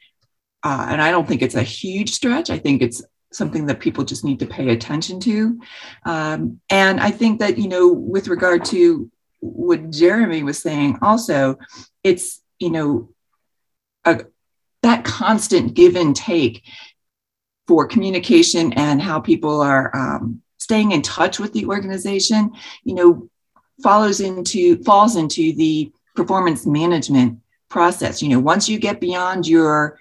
uh, and I don't think it's a huge stretch. I think it's something that people just need to pay attention to. Um, and I think that, you know, with regard to what Jeremy was saying, also, it's, you know, a, that constant give and take for communication and how people are um, staying in touch with the organization, you know, follows into, falls into the performance management process. You know, once you get beyond your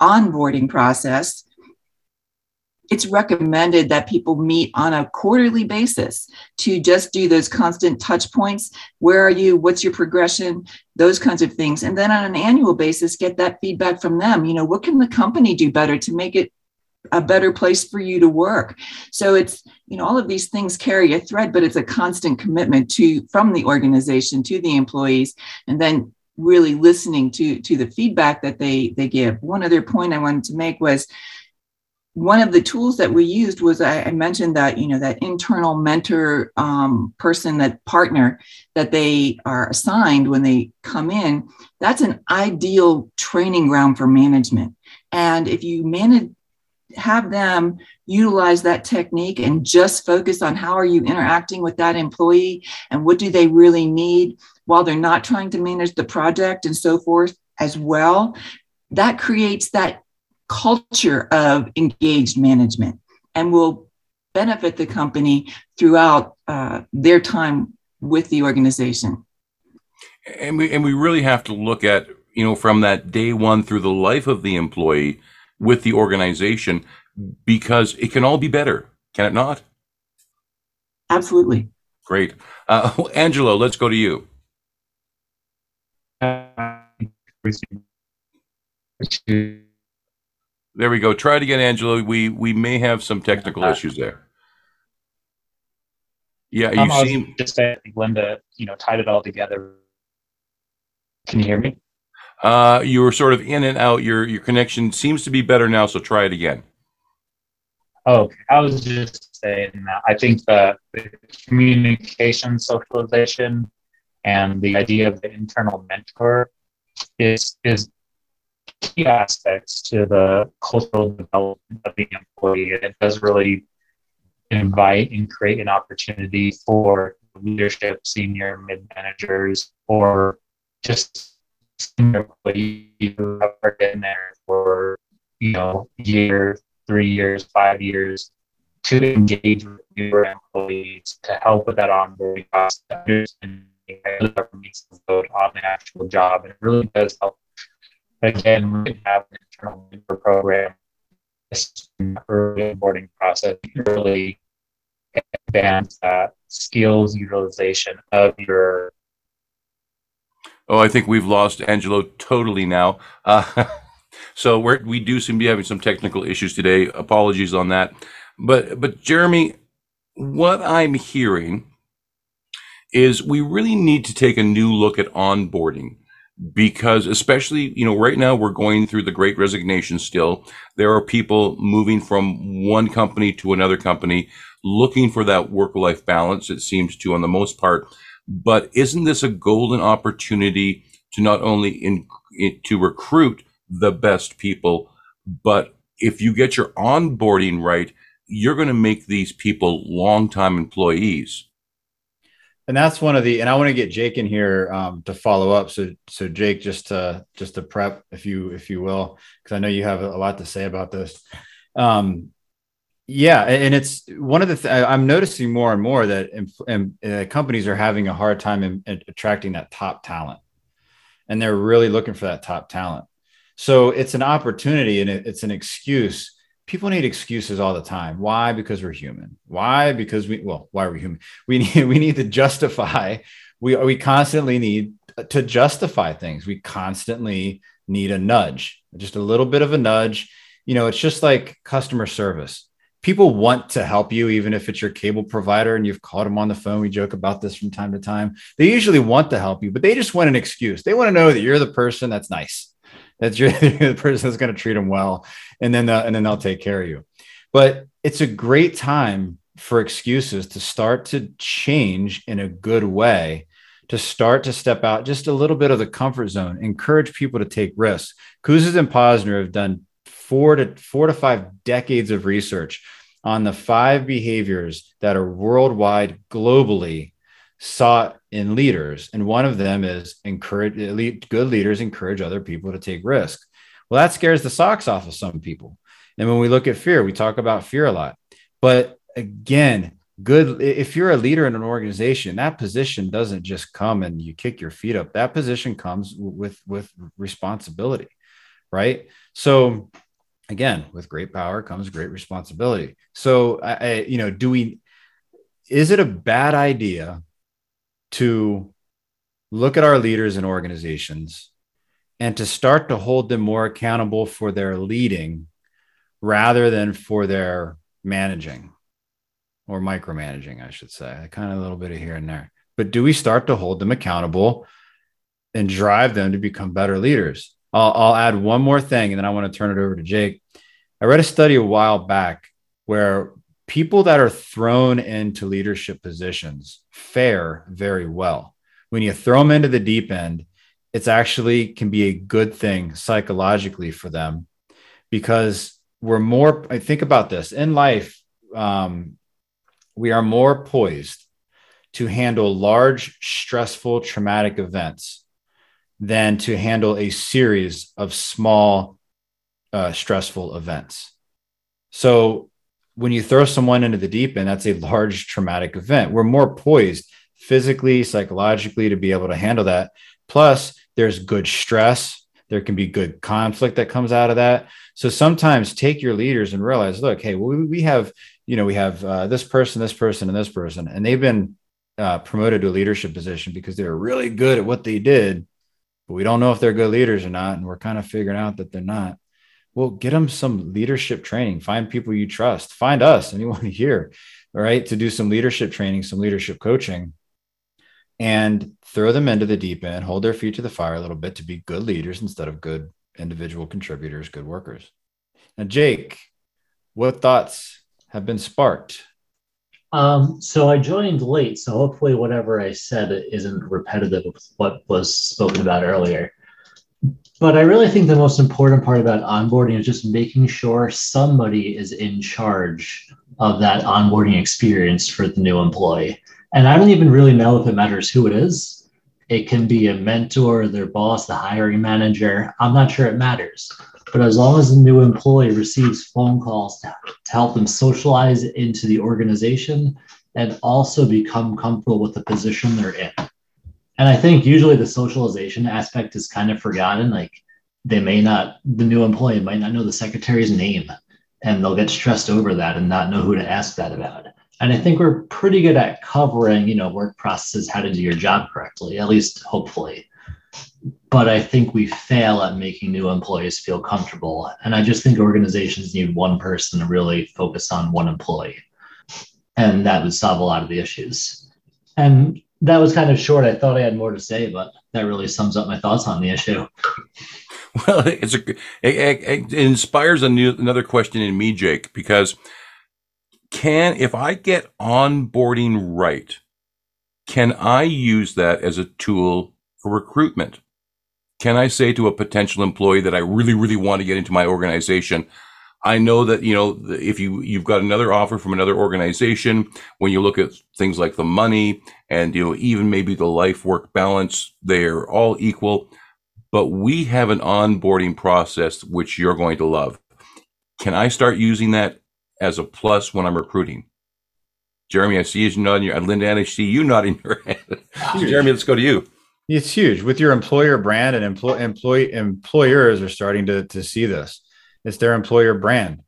onboarding process, it's recommended that people meet on a quarterly basis to just do those constant touch points. Where are you? What's your progression? Those kinds of things. And then on an annual basis, get that feedback from them. You know, what can the company do better to make it a better place for you to work. So it's, you know, all of these things carry a thread, but it's a constant commitment to from the organization to the employees and then really listening to to the feedback that they they give. One other point I wanted to make was one of the tools that we used was I, I mentioned that you know that internal mentor um, person that partner that they are assigned when they come in. That's an ideal training ground for management. And if you manage have them utilize that technique and just focus on how are you interacting with that employee and what do they really need while they're not trying to manage the project and so forth as well that creates that culture of engaged management and will benefit the company throughout uh, their time with the organization
and we and we really have to look at you know from that day one through the life of the employee with the organization because it can all be better, can it not?
Absolutely.
Great. Uh, Angelo, let's go to you. There we go. Try it again, Angelo. We we may have some technical issues there. Yeah, you
um,
seem
just saying Linda, you know, tied it all together. Can you hear me?
Uh, you were sort of in and out. Your your connection seems to be better now, so try it again.
Oh, I was just saying that I think the, the communication socialization and the idea of the internal mentor is is key aspects to the cultural development of the employee. It does really invite and create an opportunity for leadership, senior, mid managers, or just employees who have been there for you know year, three years, five years, to engage with newer employees to help with that onboarding process, understanding needs on the actual job, and it really does help. Again, we have an internal mentor program, early onboarding process, really advance that skills utilization of your
Oh, I think we've lost Angelo totally now. Uh, so we're, we do seem to be having some technical issues today. Apologies on that. But but Jeremy, what I'm hearing is we really need to take a new look at onboarding because especially you know right now we're going through the great resignation still there are people moving from one company to another company looking for that work life balance it seems to on the most part but isn't this a golden opportunity to not only in, in, to recruit the best people, but if you get your onboarding right, you're going to make these people long-time employees.
And that's one of the, and I want to get Jake in here um, to follow up. So, so Jake, just to just to prep, if you if you will, because I know you have a lot to say about this. Um, yeah, and it's one of the th- I'm noticing more and more that uh, companies are having a hard time in, in attracting that top talent, and they're really looking for that top talent. So it's an opportunity and it, it's an excuse. People need excuses all the time. Why? Because we're human. Why? Because we well, why are we human? We need we need to justify. We we constantly need to justify things. We constantly need a nudge, just a little bit of a nudge. You know, it's just like customer service people want to help you, even if it's your cable provider and you've called them on the phone. We joke about this from time to time. They usually want to help you, but they just want an excuse. They want to know that you're the person that's nice, that you're the person that's going to treat them well, and then uh, and then they'll take care of you. But it's a great time for excuses to start to change in a good way to start to step out just a little bit of the comfort zone, encourage people to take risks. Kouzes and Posner have done four to four to five decades of research on the five behaviors that are worldwide, globally sought in leaders. And one of them is encourage good leaders encourage other people to take risks. Well, that scares the socks off of some people. And when we look at fear, we talk about fear a lot. But again, good if you're a leader in an organization, that position doesn't just come and you kick your feet up. That position comes with with responsibility, right? So again, with great power comes great responsibility. So, I, you know, do we, is it a bad idea to look at our leaders and organizations and to start to hold them more accountable for their leading rather than for their managing or micromanaging, I should say. Kind of a little bit of here and there. But do we start to hold them accountable and drive them to become better leaders? I'll, I'll add one more thing and then I want to turn it over to Jake. I read a study a while back where people that are thrown into leadership positions fare very well. When you throw them into the deep end, it's actually can be a good thing psychologically for them because we're more I think about this in life um, we are more poised to handle large stressful traumatic events than to handle a series of small uh, stressful events so when you throw someone into the deep end that's a large traumatic event. We're more poised physically psychologically to be able to handle that. Plus there's good stress. There can be good conflict that comes out of that. So sometimes take your leaders and realize look hey we, have you know we have uh, this person this person and this person. And they've been uh, promoted to a leadership position because they're really good at what they did but we don't know if they're good leaders or not. And we're kind of figuring out that they're not well get them some leadership training find people you trust find us anyone here right to do some leadership training some leadership coaching and throw them into the deep end, hold their feet to the fire a little bit to be good leaders instead of good individual contributors, good workers. Now, Jake, what thoughts have been sparked?
Um, so I joined late, so hopefully whatever I said isn't repetitive of what was spoken about earlier. But I really think the most important part about onboarding is just making sure somebody is in charge of that onboarding experience for the new employee. And I don't even really know if it matters who it is. It can be a mentor, their boss, the hiring manager. I'm not sure it matters. But as long as the new employee receives phone calls to, to help them socialize into the organization and also become comfortable with the position they're in. And I think usually the socialization aspect is kind of forgotten. Like they may not, the new employee might not know the secretary's name and they'll get stressed over that and not know who to ask that about. And I think we're pretty good at covering, you know, work processes, how to do your job correctly, at least hopefully. But I think we fail at making new employees feel comfortable. And I just think organizations need one person to really focus on one employee. And that would solve a lot of the issues. And that was kind of short. I thought I had more to say, but that really sums up my thoughts on the issue.
Well, it's a, it, it, it inspires a new, another question in me, Jake, because can, if I get onboarding right, can I use that as a tool for recruitment? Can I say to a potential employee that I really, really want to get into my organization? I know that, you know, if you, you've got another offer from another organization, when you look at things like the money and, you know, even maybe the life work balance, they're all equal. But we have an onboarding process which you're going to love. Can I start using that as a plus when I'm recruiting. Jeremy, I see you nodding your Linda, and I see you nodding your head. Jeremy, let's go to you.
It's huge with your employer brand and employ, employee employers are starting to, to see this. It's their employer brand.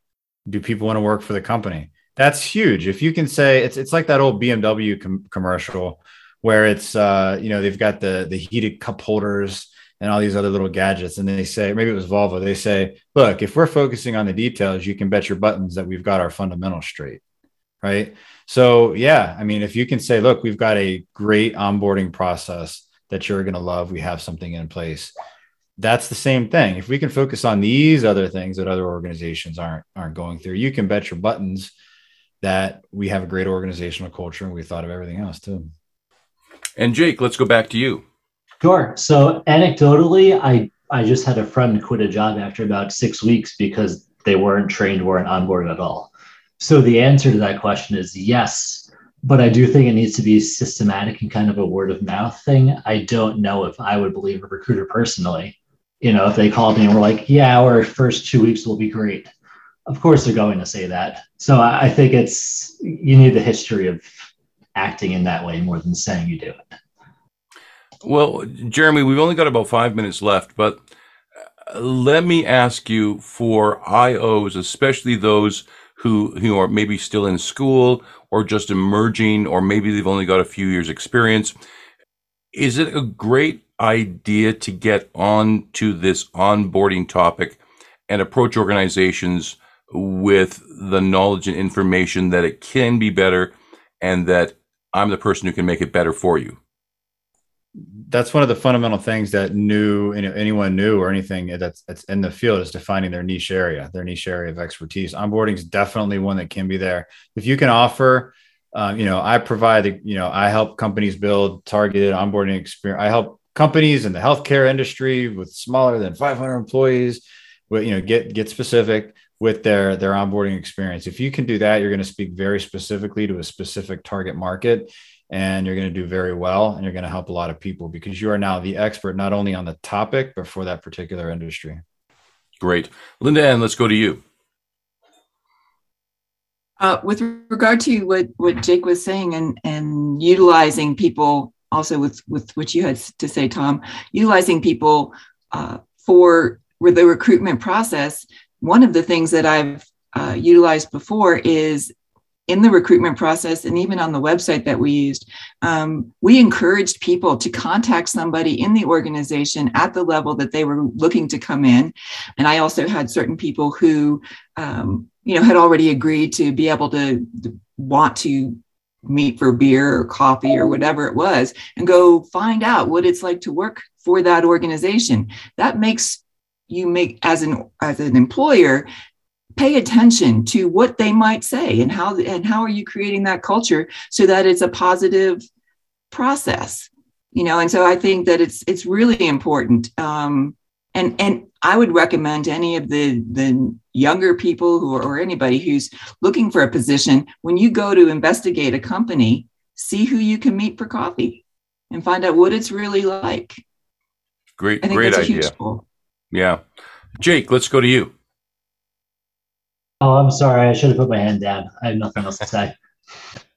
Do people want to work for the company? That's huge. If you can say it's it's like that old BMW com- commercial where it's uh, you know they've got the the heated cup holders and all these other little gadgets. And they say, maybe it was Volvo, they say, look, if we're focusing on the details, you can bet your buttons that we've got our fundamentals straight. Right. So, yeah, I mean, if you can say, look, we've got a great onboarding process that you're going to love, we have something in place. That's the same thing. If we can focus on these other things that other organizations aren't aren't going through, you can bet your buttons that we have a great organizational culture and we thought of everything else too.
And Jake, let's go back to you.
Sure. So anecdotally, I I just had a friend quit a job after about six weeks because they weren't trained, weren't onboarded at all. So the answer to that question is yes, but I do think it needs to be systematic and kind of a word of mouth thing. I don't know if I would believe a recruiter personally. You know, if they called me and were like, "Yeah, our first two weeks will be great," of course they're going to say that. So I think it's you need the history of acting in that way more than saying you do it.
Well, Jeremy, we've only got about five minutes left, but uh, let me ask you for IOs, especially those who who are maybe still in school or just emerging, or maybe they've only got a few years experience. Is it a great idea to get on to this onboarding topic and approach organizations with the knowledge and information that it can be better and that I'm the person who can make it better for you.
That's one of the fundamental things that new anyone new or anything that's, that's in the field is defining their niche area, their niche area of expertise. Onboarding is definitely one that can be there. If you can offer, um, you know, I provide, you know, I help companies build targeted onboarding experience. I help companies in the healthcare industry with smaller than 500 employees, but you know, get get specific with their their onboarding experience. If you can do that, you're going to speak very specifically to a specific target market and you're going to do very well and you're going to help a lot of people because you are now the expert not only on the topic but for that particular industry.
Great. Linda and let's go to you.
Uh, with regard to what, what Jake was saying and, and utilizing people also with, with what you had to say, Tom, utilizing people uh, for the recruitment process, one of the things that I've uh, utilized before is in the recruitment process and even on the website that we used, um, we encouraged people to contact somebody in the organization at the level that they were looking to come in. And I also had certain people who, um, you know, had already agreed to be able to want to meet for beer or coffee or whatever it was and go find out what it's like to work for that organization. That makes you make as an as an employer pay attention to what they might say and how and how are you creating that culture so that it's a positive process you know and so i think that it's it's really important um, and and i would recommend any of the the younger people who are, or anybody who's looking for a position when you go to investigate a company see who you can meet for coffee and find out what it's really like
great great idea yeah. Jake, let's go to you.
Oh, I'm sorry. I should have put my hand down. I have nothing else to say.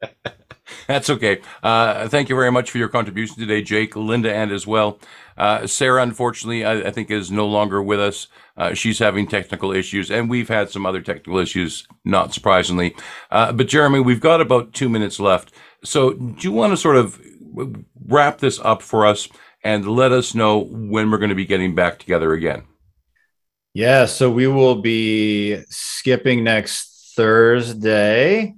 That's okay. Uh, thank you very much for your contribution today, Jake, Linda, and as well. Uh, Sarah, unfortunately, I, I, think is no longer with us. Uh, she's having technical issues, and we've had some other technical issues, not surprisingly. Uh, but Jeremy, we've got about two minutes left. So, do you want to sort of wrap this up for us and let us know when we're going to be getting back together again.
Yeah, so we will be skipping next Thursday.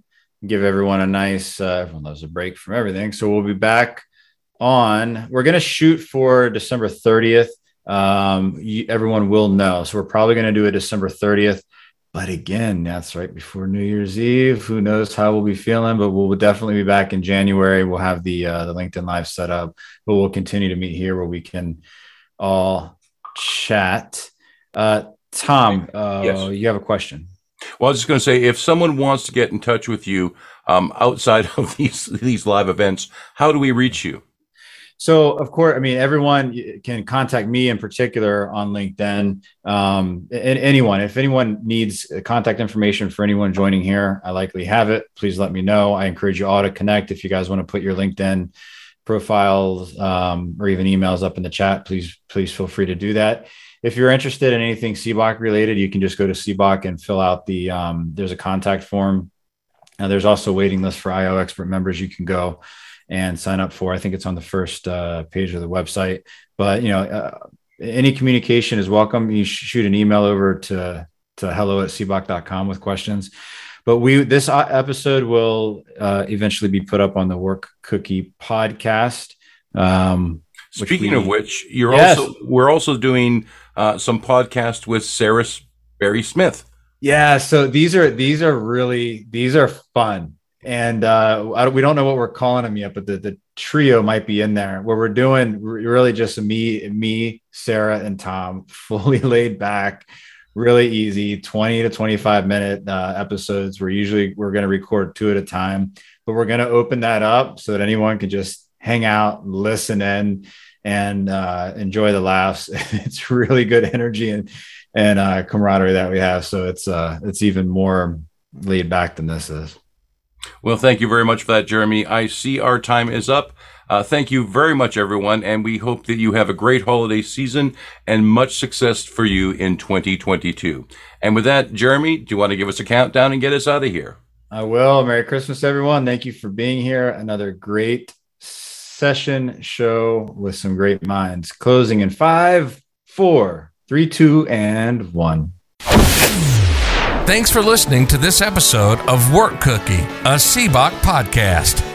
Give everyone a nice, uh, everyone loves a break from everything. So we'll be back on, we're going to shoot for December 30th. Um, you, everyone will know. So we're probably going to do a December 30th. But again, that's right before New Year's Eve. Who knows how we'll be feeling? But we'll definitely be back in January. We'll have the uh, the LinkedIn Live set up, but we'll continue to meet here where we can all chat. Uh, Tom, uh, yes. you have a question.
Well, I was just going to say, if someone wants to get in touch with you um, outside of these these live events, how do we reach you?
So, of course, I mean, everyone can contact me in particular on LinkedIn. Um, and anyone, if anyone needs contact information for anyone joining here, I likely have it. Please let me know. I encourage you all to connect. If you guys want to put your LinkedIn profiles um, or even emails up in the chat, please, please feel free to do that. If you're interested in anything SEBOC related, you can just go to SEBOC and fill out the, um, there's a contact form. Now, there's also a waiting list for IO expert members. You can go and sign up for. I think it's on the first uh, page of the website. But you know, uh, any communication is welcome. You shoot an email over to to hello at seboc.com with questions. But we this uh, episode will uh, eventually be put up on the Work Cookie podcast. Um,
Speaking we, of which, you're yes. also we're also doing uh, some podcast with Sarah Barry Smith.
Yeah, so these are these are really these are fun and uh, we don't know what we're calling them yet, but the, the trio might be in there where we're doing really just me, me, Sarah, and Tom, fully laid back, really easy, 20 to 25 minute uh, episodes. We're usually we're going to record two at a time, but we're going to open that up so that anyone can just hang out, listen in, and uh, enjoy the laughs. it's really good energy and and uh, camaraderie that we have. So it's uh, it's even more laid back than this is.
Well, thank you very much for that, Jeremy. I see our time is up. Uh, thank you very much, everyone, and we hope that you have a great holiday season and much success for you in 2022. And with that, Jeremy, do you want to give us a countdown and get us out of here?
I will. Merry Christmas, everyone. Thank you for being here. Another great session show with some great minds. Closing in five, four, three, two, and one.
Thanks for listening to this episode of Work Cookie, a SEBOC podcast.